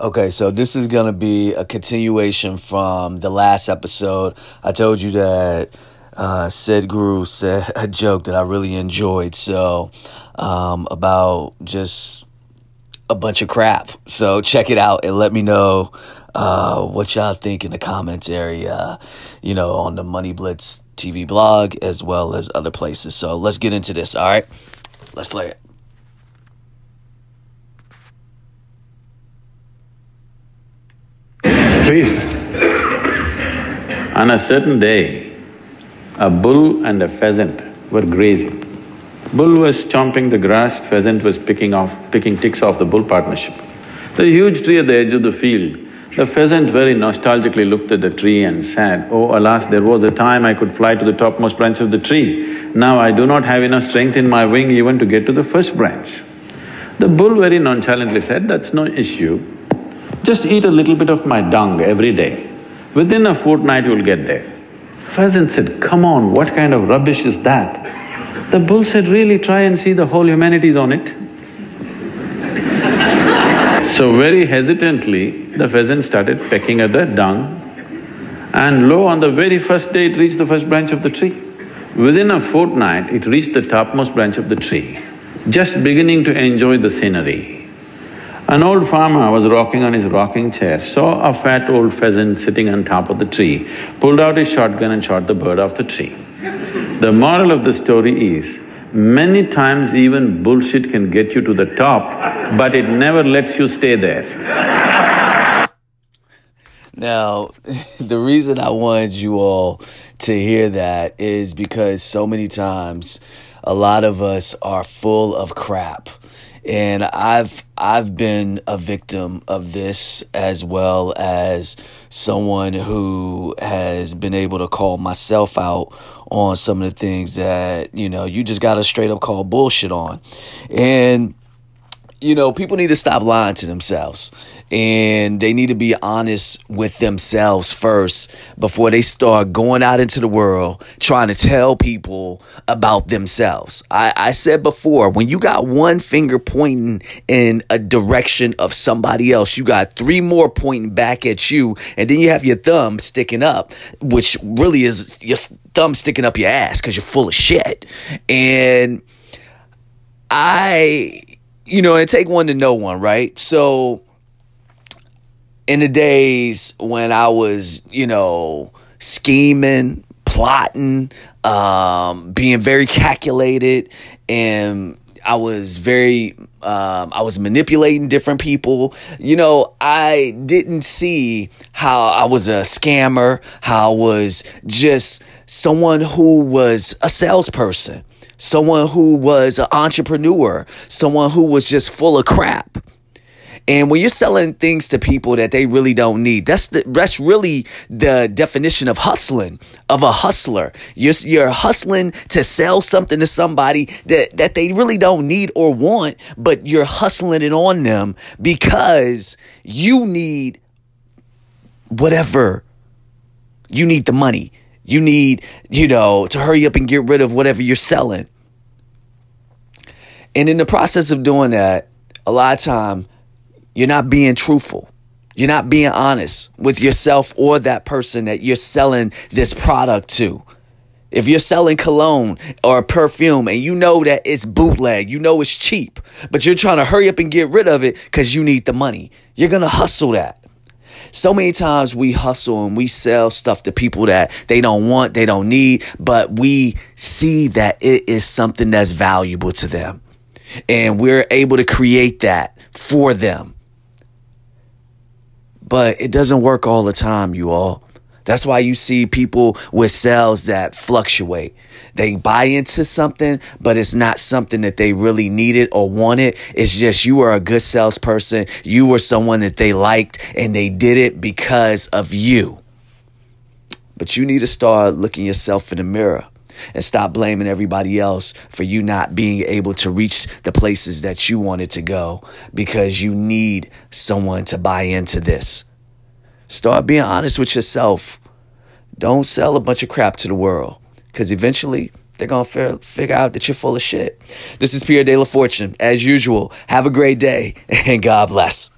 Okay, so this is going to be a continuation from the last episode. I told you that uh, Sadhguru said a joke that I really enjoyed. So, um, about just a bunch of crap. So, check it out and let me know uh, what y'all think in the comments area, you know, on the Money Blitz TV blog as well as other places. So, let's get into this. All right, let's play it. On a certain day, a bull and a pheasant were grazing. Bull was chomping the grass, pheasant was picking off… picking ticks off the bull partnership. The huge tree at the edge of the field, the pheasant very nostalgically looked at the tree and said, Oh alas, there was a time I could fly to the topmost branch of the tree. Now I do not have enough strength in my wing even to get to the first branch. The bull very nonchalantly said, That's no issue. Just eat a little bit of my dung every day. Within a fortnight you'll get there. Pheasant said, come on, what kind of rubbish is that? The bull said, really try and see the whole humanity is on it. so very hesitantly, the pheasant started pecking at the dung and lo, on the very first day it reached the first branch of the tree. Within a fortnight, it reached the topmost branch of the tree, just beginning to enjoy the scenery. An old farmer was rocking on his rocking chair, saw a fat old pheasant sitting on top of the tree, pulled out his shotgun and shot the bird off the tree. The moral of the story is, many times even bullshit can get you to the top, but it never lets you stay there. Now, the reason I wanted you all to hear that is because so many times a lot of us are full of crap and I've I've been a victim of this as well as someone who has been able to call myself out on some of the things that you know you just got to straight up call bullshit on. And you know, people need to stop lying to themselves and they need to be honest with themselves first before they start going out into the world trying to tell people about themselves. I, I said before, when you got one finger pointing in a direction of somebody else, you got three more pointing back at you, and then you have your thumb sticking up, which really is your thumb sticking up your ass because you're full of shit. And I you know, it take one to know one, right? So in the days when I was, you know, scheming, plotting, um, being very calculated, and I was very, um, I was manipulating different people. You know, I didn't see how I was a scammer, how I was just someone who was a salesperson someone who was an entrepreneur, someone who was just full of crap. And when you're selling things to people that they really don't need, that's the that's really the definition of hustling, of a hustler. You're, you're hustling to sell something to somebody that, that they really don't need or want, but you're hustling it on them because you need whatever. You need the money. You need, you know, to hurry up and get rid of whatever you're selling. And in the process of doing that, a lot of time you're not being truthful. You're not being honest with yourself or that person that you're selling this product to. If you're selling cologne or perfume and you know that it's bootleg, you know it's cheap, but you're trying to hurry up and get rid of it because you need the money, you're going to hustle that. So many times we hustle and we sell stuff to people that they don't want, they don't need, but we see that it is something that's valuable to them. And we're able to create that for them. But it doesn't work all the time, you all. That's why you see people with sales that fluctuate. They buy into something, but it's not something that they really needed or wanted. It's just you are a good salesperson. You were someone that they liked and they did it because of you. But you need to start looking yourself in the mirror and stop blaming everybody else for you not being able to reach the places that you wanted to go because you need someone to buy into this. Start being honest with yourself. Don't sell a bunch of crap to the world because eventually they're going to figure out that you're full of shit. This is Pierre De La Fortune. As usual, have a great day and God bless.